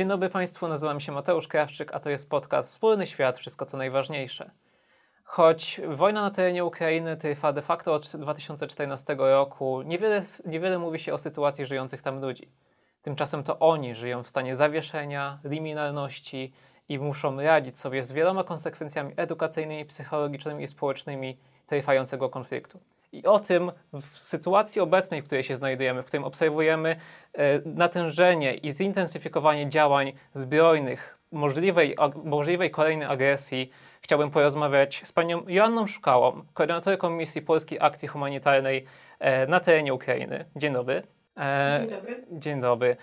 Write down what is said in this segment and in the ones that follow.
Dzień dobry Państwu, nazywam się Mateusz Krawczyk, a to jest podcast Wspólny Świat, wszystko co najważniejsze. Choć wojna na terenie Ukrainy trwa de facto od 2014 roku, niewiele, niewiele mówi się o sytuacji żyjących tam ludzi. Tymczasem to oni żyją w stanie zawieszenia, liminalności i muszą radzić sobie z wieloma konsekwencjami edukacyjnymi, psychologicznymi i społecznymi trwającego konfliktu. I o tym w sytuacji obecnej, w której się znajdujemy, w którym obserwujemy e, natężenie i zintensyfikowanie działań zbrojnych, możliwej, możliwej kolejnej agresji, chciałbym porozmawiać z panią Joanną Szukałą, koordynatorką misji Polskiej Akcji Humanitarnej e, na terenie Ukrainy. Dzień dobry. E, dzień dobry. Dzień dobry.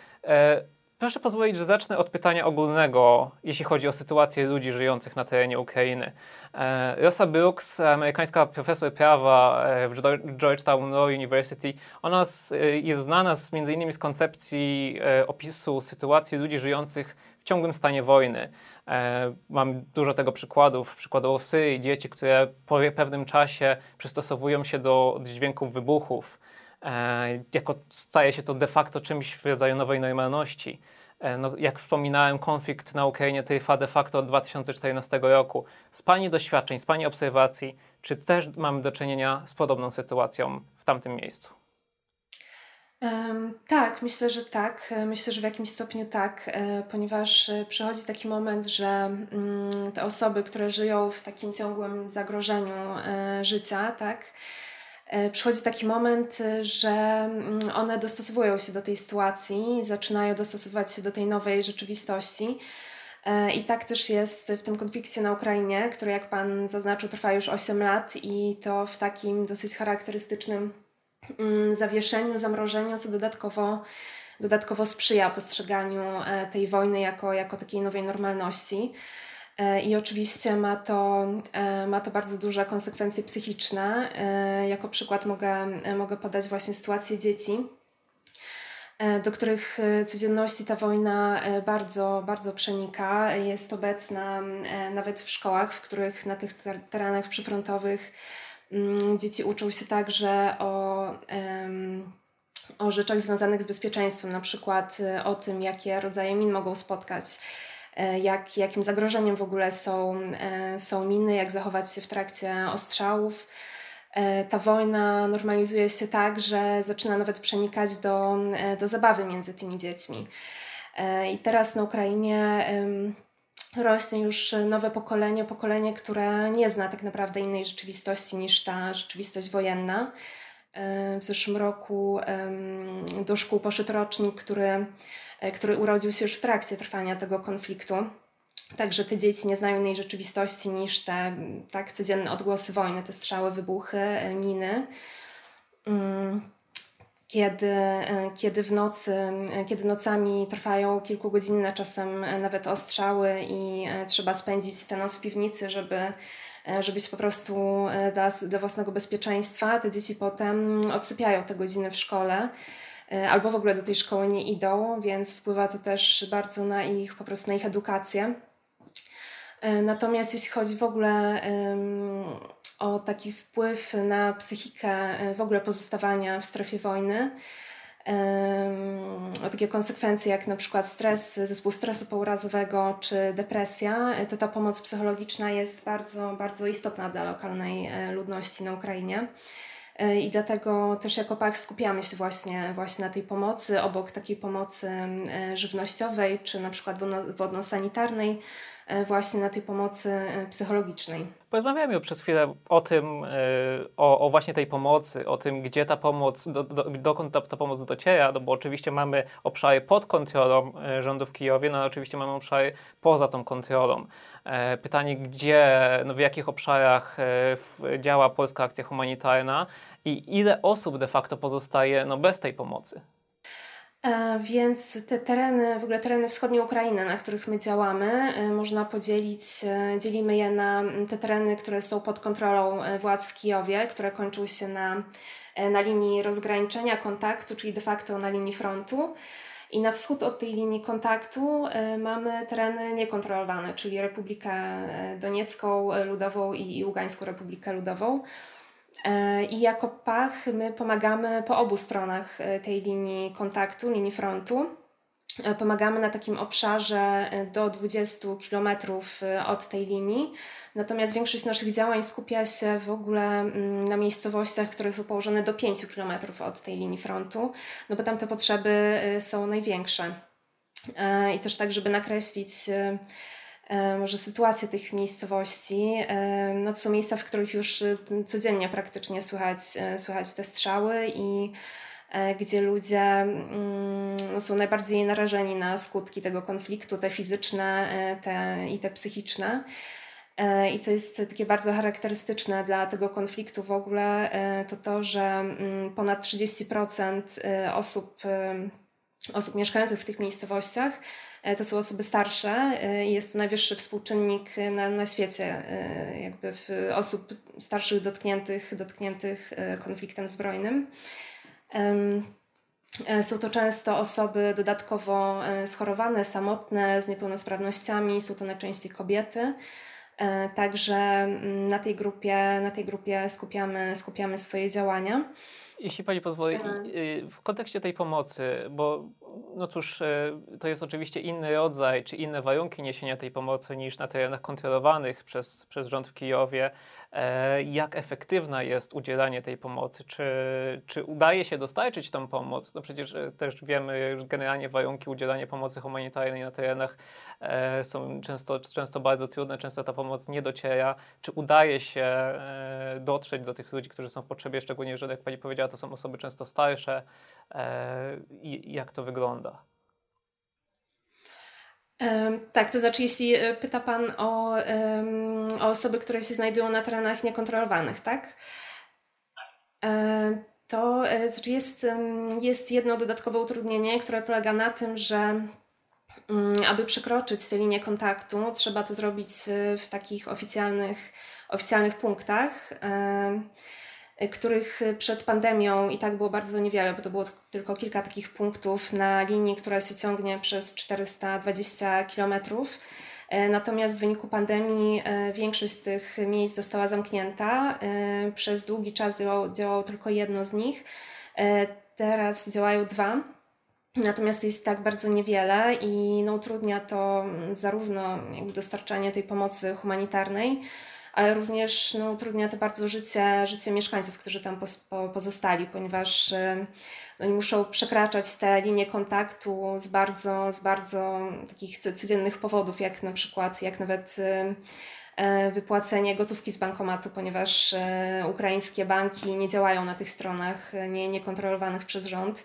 Proszę pozwolić, że zacznę od pytania ogólnego, jeśli chodzi o sytuację ludzi żyjących na terenie Ukrainy. E, Rosa Brooks, amerykańska profesor prawa e, w Georgetown Law University, ona e, jest znana z, między innymi z koncepcji opisu sytuacji ludzi żyjących w ciągłym stanie wojny. Mam dużo tego przykładów, przykładowo w Syrii, dzieci, które po pewnym czasie przystosowują się do dźwięków wybuchów jako staje się to de facto czymś w rodzaju nowej normalności. E, no, jak wspominałem, konflikt na Ukrainie trwa de facto od 2014 roku. Z Pani doświadczeń, z Pani obserwacji, czy też mamy do czynienia z podobną sytuacją w tamtym miejscu? Tak, myślę, że tak. E, myślę, że w jakimś stopniu tak, ponieważ przychodzi taki moment, że mm, te osoby, które żyją w takim ciągłym zagrożeniu życia, tak, E, przychodzi taki moment, e, że mm, one dostosowują się do tej sytuacji, zaczynają dostosowywać się do tej nowej rzeczywistości. E, I tak też jest w tym konflikcie na Ukrainie, który, jak Pan zaznaczył, trwa już 8 lat i to w takim dosyć charakterystycznym mm, zawieszeniu, zamrożeniu, co dodatkowo, dodatkowo sprzyja postrzeganiu tej wojny jako, jako takiej nowej normalności. E, I oczywiście ma to, e, ma to bardzo duże konsekwencje psychiczne. E, jako przykład mogę, mogę podać właśnie sytuację dzieci, do których codzienności ta wojna bardzo, bardzo przenika. Jest obecna nawet w szkołach, w których na tych terenach przyfrontowych mm, dzieci uczą się także o, o rzeczach związanych z bezpieczeństwem, na przykład o tym, jakie rodzaje min mogą spotkać jak, jakim zagrożeniem w ogóle są, e, są miny, jak zachować się w trakcie ostrzałów. E, ta wojna normalizuje się tak, że zaczyna nawet przenikać do, do zabawy między tymi dziećmi. I teraz na Ukrainie rośnie już nowe pokolenie, pokolenie, które nie zna tak naprawdę innej rzeczywistości niż ta rzeczywistość wojenna. W zeszłym roku do szkół poszedł rocznik, który E, który urodził się już w trakcie trwania tego konfliktu. Także te dzieci nie znają innej rzeczywistości niż te tak codzienne odgłosy wojny, te strzały, wybuchy, e, miny. Mm, kiedy, e, kiedy w nocy, kiedy nocami trwają kilkugodzinne, czasem nawet ostrzały i trzeba spędzić tę noc w piwnicy, żeby, żeby się po prostu dla, dla własnego bezpieczeństwa, te dzieci potem odsypiają te godziny w szkole. E, albo w ogóle do tej szkoły nie idą, więc wpływa to też bardzo na ich, po prostu na ich edukację. E, natomiast jeśli chodzi w ogóle o taki wpływ na psychikę e, w ogóle pozostawania w strefie wojny, o takie konsekwencje jak na przykład stres, zespół stresu pourazowego czy depresja, to ta pomoc psychologiczna jest bardzo, bardzo istotna dla lokalnej ludności na Ukrainie. E, I dlatego też jako PAK skupiamy się właśnie, właśnie na tej pomocy, obok takiej pomocy e, żywnościowej czy na przykład wodno-sanitarnej, właśnie na tej pomocy psychologicznej. Porozmawiamy przez chwilę o tym, o, o, właśnie tej pomocy, o tym, gdzie ta pomoc, do, do, dokąd ta, ta, pomoc dociera, no bo oczywiście mamy obszary pod kontrolą rządu w Kijowie, no ale oczywiście mamy obszary poza tą kontrolą. E, pytanie, gdzie, no w jakich obszarach e, działa polska akcja humanitarna i ile osób de facto pozostaje no, bez tej pomocy? E, więc te tereny, w ogóle tereny wschodniej Ukrainy, na których my działamy, można podzielić, dzielimy je na te tereny, które są pod kontrolą władz w Kijowie, które kończą się na, na linii rozgraniczenia, kontaktu, czyli de facto na linii frontu. I na wschód od tej linii kontaktu e, mamy tereny niekontrolowane, czyli Republikę e, Doniecką e, Ludową i Ługańską Republikę Ludową. I jako PACH my pomagamy po obu stronach tej linii kontaktu, linii frontu. pomagamy na takim obszarze do 20 km od tej linii. Natomiast większość naszych działań skupia się w ogóle mm, na miejscowościach, które są położone do 5 km od tej linii frontu, no bo tam te potrzeby są największe. I też tak, żeby nakreślić może sytuację tych miejscowości. No to są miejsca, w których już codziennie praktycznie słychać, słychać te strzały i E, gdzie ludzie mm, no, są najbardziej narażeni na skutki tego konfliktu, te fizyczne e, te, i te psychiczne. E, I co jest takie bardzo charakterystyczne dla tego konfliktu w ogóle, to to, że mm, ponad 30% osób, osób mieszkających w tych miejscowościach to są osoby starsze i jest to najwyższy współczynnik na, na świecie jakby osób starszych dotkniętych, dotkniętych konfliktem zbrojnym. E, są to często osoby dodatkowo e, schorowane, samotne, z niepełnosprawnościami, są to najczęściej kobiety. E, także mm, na tej grupie, na tej grupie skupiamy, skupiamy swoje działania. Jeśli Pani pozwoli, w kontekście tej pomocy, bo no cóż, to jest oczywiście inny rodzaj czy inne warunki niesienia tej pomocy niż na terenach kontrolowanych przez, przez rząd w Kijowie. E, jak efektywna jest udzielanie tej pomocy, czy, czy udaje się dostarczyć tą pomoc. No przecież e, też wiemy, że generalnie warunki udzielania pomocy humanitarnej na terenach e, są często, często bardzo trudne, często ta pomoc nie dociera. Czy udaje się dotrzeć do tych ludzi, którzy są w potrzebie, szczególnie, że jak Pani powiedziała, to są osoby często starsze. Jak to wygląda? Tak, to znaczy, jeśli e, pyta Pan o, o osoby, które się znajdują na terenach niekontrolowanych, tak? To e, znaczy jest, jest jedno dodatkowe utrudnienie, które polega na tym, że mm, aby przekroczyć tę linię kontaktu, trzeba to zrobić e, w takich oficjalnych, oficjalnych punktach. Których przed pandemią i tak było bardzo niewiele, bo to było tylko kilka takich punktów na linii, która się ciągnie przez 420 kilometrów. Y, natomiast w wyniku pandemii większość z tych miejsc została zamknięta. Przez długi czas działało, działało tylko jedno z nich. Teraz działają dwa. Natomiast jest tak bardzo niewiele i no, utrudnia to mm, zarówno dostarczanie tej pomocy humanitarnej, ale również no, utrudnia to bardzo życie, życie mieszkańców, którzy tam pozostali, ponieważ no, oni muszą przekraczać te linie kontaktu z bardzo, z bardzo takich codziennych powodów, jak na przykład, jak nawet y, e, wypłacenie gotówki z bankomatu, ponieważ e, ukraińskie banki nie działają na tych stronach nie, niekontrolowanych przez rząd.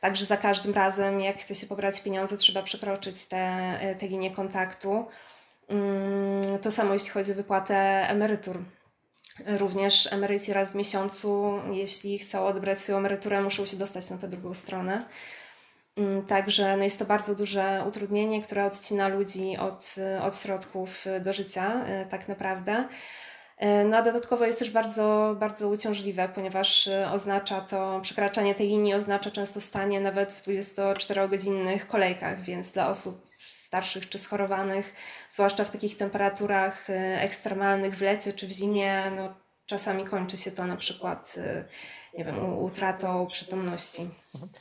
Także za każdym razem, jak chce się pobrać pieniądze, trzeba przekroczyć te, e, te linie kontaktu. Mm, to samo jeśli chodzi o wypłatę emerytur. Również emeryci raz w miesiącu, jeśli chcą odebrać swoją emeryturę, muszą się dostać na tę drugą stronę. Mm, także no jest to bardzo duże utrudnienie, które odcina ludzi od, od środków do życia, e, tak naprawdę. E, no a dodatkowo jest też bardzo, bardzo uciążliwe, ponieważ oznacza to, przekraczanie tej linii oznacza często stanie nawet w 24-godzinnych kolejkach, więc dla osób starszych czy schorowanych, zwłaszcza w takich temperaturach y, ekstremalnych w lecie czy w zimie, no, czasami kończy się to na przykład y, nie wiem, utratą przytomności. Mhm.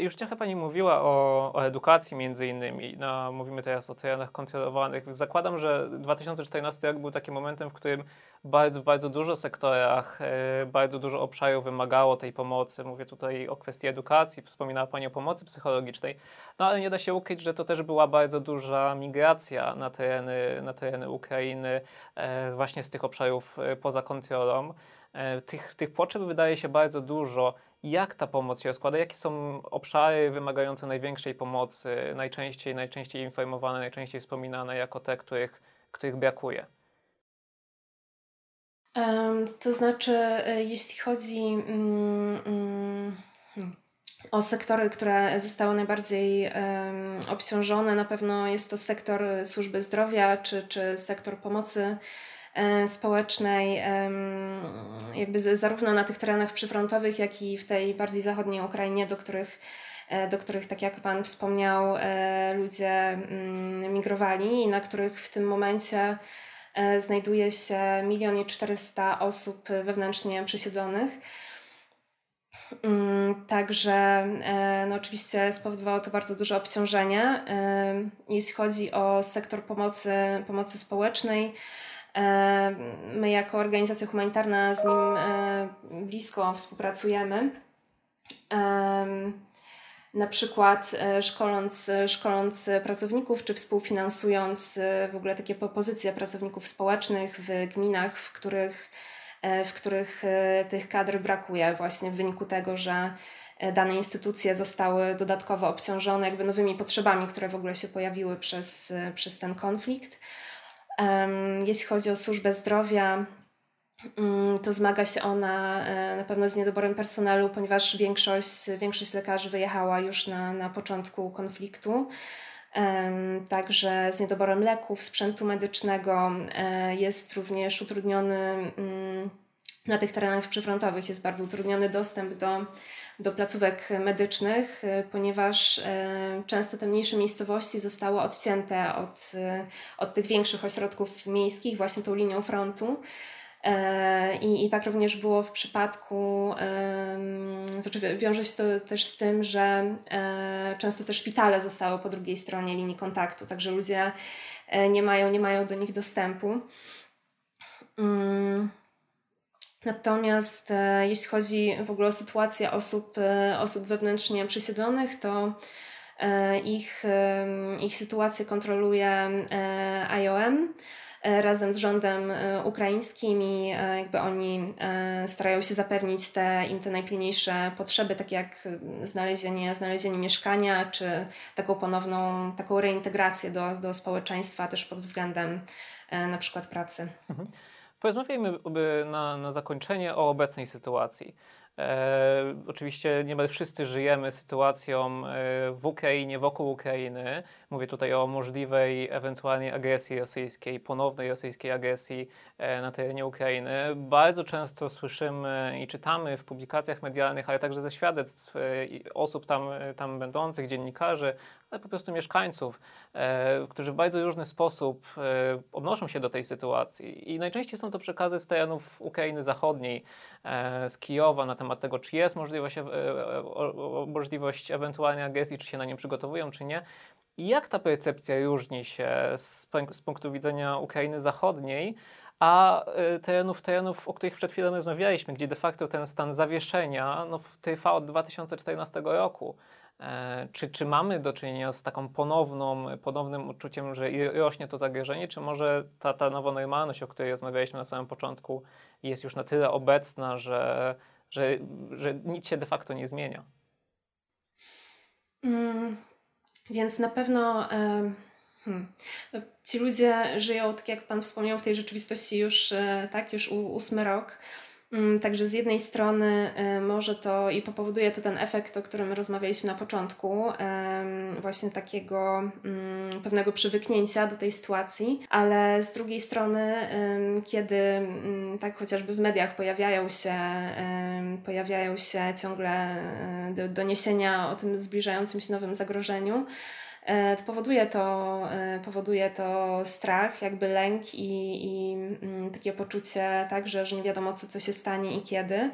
Już trochę Pani mówiła o, o, edukacji między innymi. No, mówimy teraz o terenach kontrolowanych. Zakładam, że 2014 rok był takim momentem, w którym bardzo, bardzo dużo sektorach, e, bardzo dużo obszarów wymagało tej pomocy. Mówię tutaj o kwestii edukacji, wspominała Pani o pomocy psychologicznej, no ale nie da się ukryć, że to też była bardzo duża migracja na tereny, na tereny Ukrainy, e, właśnie z tych obszarów e, poza kontrolą. Tych, tych potrzeb wydaje się bardzo dużo jak ta pomoc się rozkłada, jakie są obszary wymagające największej pomocy, najczęściej, najczęściej informowane, najczęściej wspominane jako te, których, których brakuje? To znaczy, e, jeśli chodzi um, um, o sektory, które zostały najbardziej obciążone, na pewno jest to sektor służby zdrowia czy, czy sektor pomocy E, społecznej, jakby zarówno na tych terenach przyfrontowych, jak i w tej bardziej zachodniej Ukrainie, do których e, do których, tak jak Pan wspomniał, ludzie mm, migrowali i na których w tym momencie znajduje się milion i 400 osób wewnętrznie przesiedlonych. Mm, także no oczywiście spowodowało to bardzo duże obciążenie. Jeśli chodzi o sektor pomocy, pomocy społecznej, my jako organizacja humanitarna z nim blisko współpracujemy na przykład e, szkoląc, e, szkoląc pracowników, czy współfinansując e, w ogóle takie pozycje pracowników społecznych w gminach, w których, w których tych kadr brakuje właśnie w wyniku tego, że dane instytucje zostały dodatkowo obciążone jakby nowymi potrzebami, które w ogóle się pojawiły przez, przez ten konflikt. Jeśli chodzi o służbę zdrowia, to zmaga się ona e, na pewno z niedoborem personelu, ponieważ większość, większość lekarzy wyjechała już na, na początku konfliktu. Także z niedoborem leków, sprzętu medycznego e, jest również utrudniony mm, na tych terenach przyfrontowych jest bardzo utrudniony dostęp do, do placówek medycznych, e, ponieważ często te mniejsze miejscowości zostały odcięte od, od tych większych ośrodków miejskich właśnie tą linią frontu. E, I, I tak również było w przypadku, znaczy wiąże się to też z tym, że e, często te szpitale zostały po drugiej stronie linii kontaktu, także ludzie e, nie mają, nie mają do nich dostępu. Mm. Natomiast jeśli chodzi w ogóle o sytuację osób, osób wewnętrznie przesiedlonych, to ich, ich sytuację kontroluje IOM. E, razem z rządem e, ukraińskim i e, jakby oni starają się zapewnić te im te najpilniejsze potrzeby, takie jak znalezienie, znalezienie mieszkania, czy taką ponowną, taką reintegrację do, do społeczeństwa też pod względem na przykład pracy. Mhm. Porozmawiajmy na, na zakończenie o obecnej sytuacji. E, oczywiście niemal wszyscy żyjemy sytuacją e, w Ukrainie, wokół Ukrainy. Mówię tutaj o możliwej ewentualnie agresji rosyjskiej, ponownej rosyjskiej agresji e, na terenie Ukrainy. Bardzo często słyszymy i czytamy w publikacjach medialnych, ale także ze świadectw osób tam, tam będących, dziennikarzy, ale po prostu mieszkańców, e, którzy w bardzo różny sposób e, odnoszą się do tej sytuacji. I najczęściej są to przekazy z terenów Ukrainy Zachodniej, e, z Kijowa na temat tego, czy jest możliwość, e, o, możliwość ewentualnej agresji, czy się na nią przygotowują, czy nie. I jak ta percepcja różni się z, z punktu widzenia Ukrainy Zachodniej, a e, terenów, terenów, o których przed chwilą rozmawialiśmy, gdzie de facto ten stan zawieszenia no, trwa od 2014 roku. E, czy, czy mamy do czynienia z taką ponowną, ponownym uczuciem, że rośnie to zagrożenie, czy może ta, ta nowa normalność, o której rozmawialiśmy na samym początku, jest już na tyle obecna, że, że, że nic się de facto nie zmienia? Mm, więc na pewno hmm, no, ci ludzie żyją, tak jak Pan wspomniał, w tej rzeczywistości już, e, tak, już ósmy rok. Mm, także z jednej strony y, może to i powoduje to ten efekt, o którym rozmawialiśmy na początku, właśnie takiego mm, pewnego przywyknięcia do tej sytuacji, ale z drugiej strony, kiedy mm, tak chociażby w mediach pojawiają się, pojawiają się ciągle y, doniesienia o tym zbliżającym się nowym zagrożeniu, E, powoduje to, e, powoduje to strach, jakby lęk i, i mm, takie poczucie tak, że, że nie wiadomo co, co się stanie i kiedy.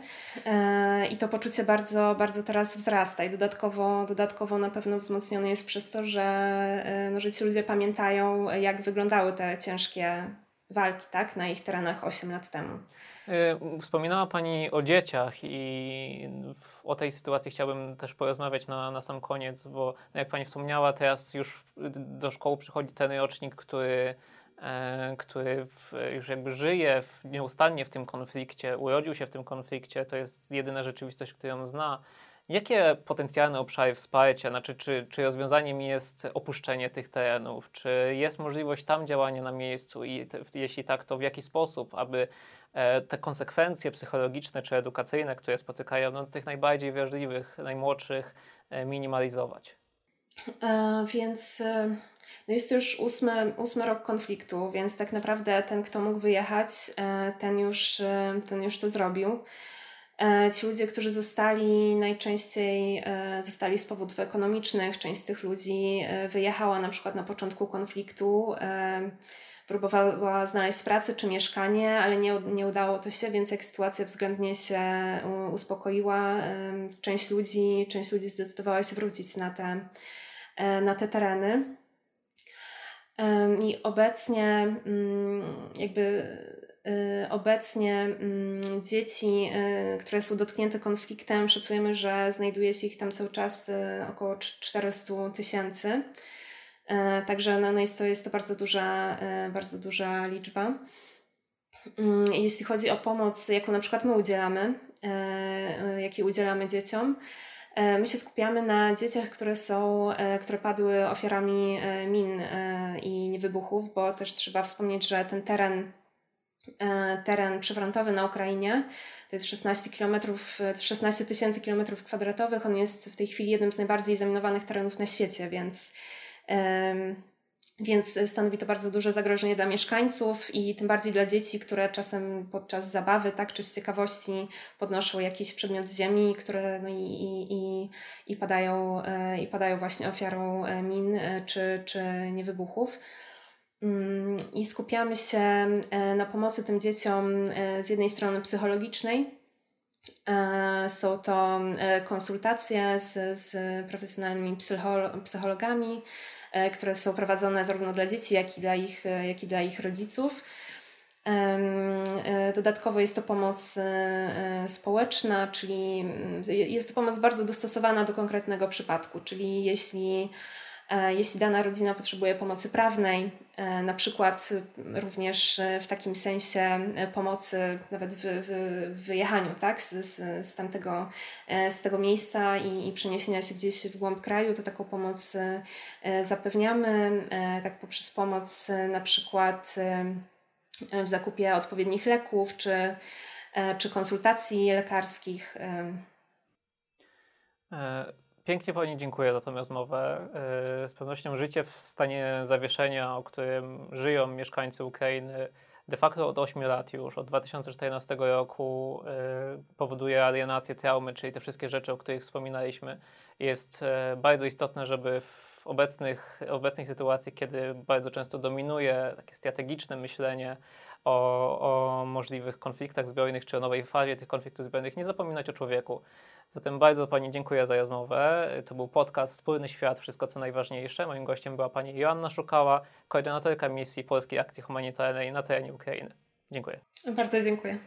E, I to poczucie bardzo, bardzo teraz wzrasta i dodatkowo, dodatkowo na pewno wzmocnione jest przez to, że, no, że ci ludzie pamiętają jak wyglądały te ciężkie walki tak, na ich terenach 8 lat temu. Y, wspominała Pani o dzieciach i o tej sytuacji chciałbym też porozmawiać na, na sam koniec, bo jak Pani wspomniała, teraz już do szkoły przychodzi ten rocznik, który, e, który w, już jakby żyje w, nieustannie w tym konflikcie, urodził się w tym konflikcie, to jest jedyna rzeczywistość, którą zna. Jakie potencjalne obszary wsparcia, znaczy czy, czy rozwiązaniem jest opuszczenie tych terenów, czy jest możliwość tam działania na miejscu i te, jeśli tak, to w jaki sposób, aby e, te konsekwencje psychologiczne czy edukacyjne, które spotykają no, tych najbardziej wrażliwych, najmłodszych, e, minimalizować? E, więc e, no jest to już ósmy, ósmy rok konfliktu, więc tak naprawdę ten, kto mógł wyjechać, e, ten już, ten już to zrobił. E, ci ludzie, którzy zostali, najczęściej e, zostali z powodów ekonomicznych. Część z tych ludzi e, wyjechała na przykład na początku konfliktu, próbowała znaleźć pracę czy mieszkanie, ale nie, nie udało to się, więc jak sytuacja względnie się uspokoiła, część ludzi, część ludzi zdecydowała się wrócić na te, na te tereny. I obecnie mm, jakby obecnie mm, dzieci, y, które są dotknięte konfliktem, szacujemy, że znajduje się ich tam cały czas y, około 400 tysięcy. Także no, no jest, to, jest to bardzo duża, bardzo duża liczba. Mm, jeśli chodzi o pomoc, jaką na przykład my udzielamy, jakiej udzielamy dzieciom, my się skupiamy na dzieciach, które są, które padły ofiarami min i wybuchów, bo też trzeba wspomnieć, że ten teren teren przyfrontowy na Ukrainie. To jest 16 km, 16 tysięcy kilometrów kwadratowych. On jest w tej chwili jednym z najbardziej zaminowanych terenów na świecie, więc więc stanowi to bardzo duże zagrożenie dla mieszkańców i tym bardziej dla dzieci, które czasem podczas zabawy, tak, czy z ciekawości podnoszą jakiś przedmiot z ziemi, które no i, i, i, i, padają, e, i padają właśnie ofiarą e, min e, czy, czy niewybuchów. Mm, I skupiamy się na pomocy tym dzieciom z jednej strony psychologicznej, są to konsultacje z, z profesjonalnymi psychologami, E, które są prowadzone zarówno dla dzieci, jak i dla ich, e, jak i dla ich rodziców. E, dodatkowo jest to pomoc społeczna, czyli mm, jest to pomoc bardzo dostosowana do konkretnego przypadku, czyli jeśli E, jeśli dana rodzina potrzebuje pomocy prawnej, e, na przykład również w takim sensie pomocy nawet w, w, wyjechaniu tak, z, z, z, tamtego, e, z tego miejsca i, i przeniesienia się gdzieś w głąb kraju, to taką pomoc zapewniamy, tak poprzez pomoc na przykład w zakupie odpowiednich leków czy, czy konsultacji lekarskich. Pięknie Pani dziękuję za tę rozmowę. E, z pewnością życie w stanie zawieszenia, o którym żyją mieszkańcy Ukrainy de facto od 8 lat już, od 2014 roku e, powoduje alienację, traumy, czyli te wszystkie rzeczy, o których wspominaliśmy. Jest e, bardzo istotne, żeby w obecnych, obecnej sytuacji, kiedy bardzo często dominuje takie strategiczne myślenie o, o możliwych konfliktach zbrojnych czy o nowej fazie tych konfliktów zbrojnych, nie zapominać o człowieku. Zatem bardzo Pani dziękuję za rozmowę. To był podcast Wspólny Świat, wszystko co najważniejsze. Moim gościem była Pani Joanna Szukała, koordynatorka misji Polskiej Akcji Humanitarnej na terenie Ukrainy. Dziękuję. Bardzo dziękuję.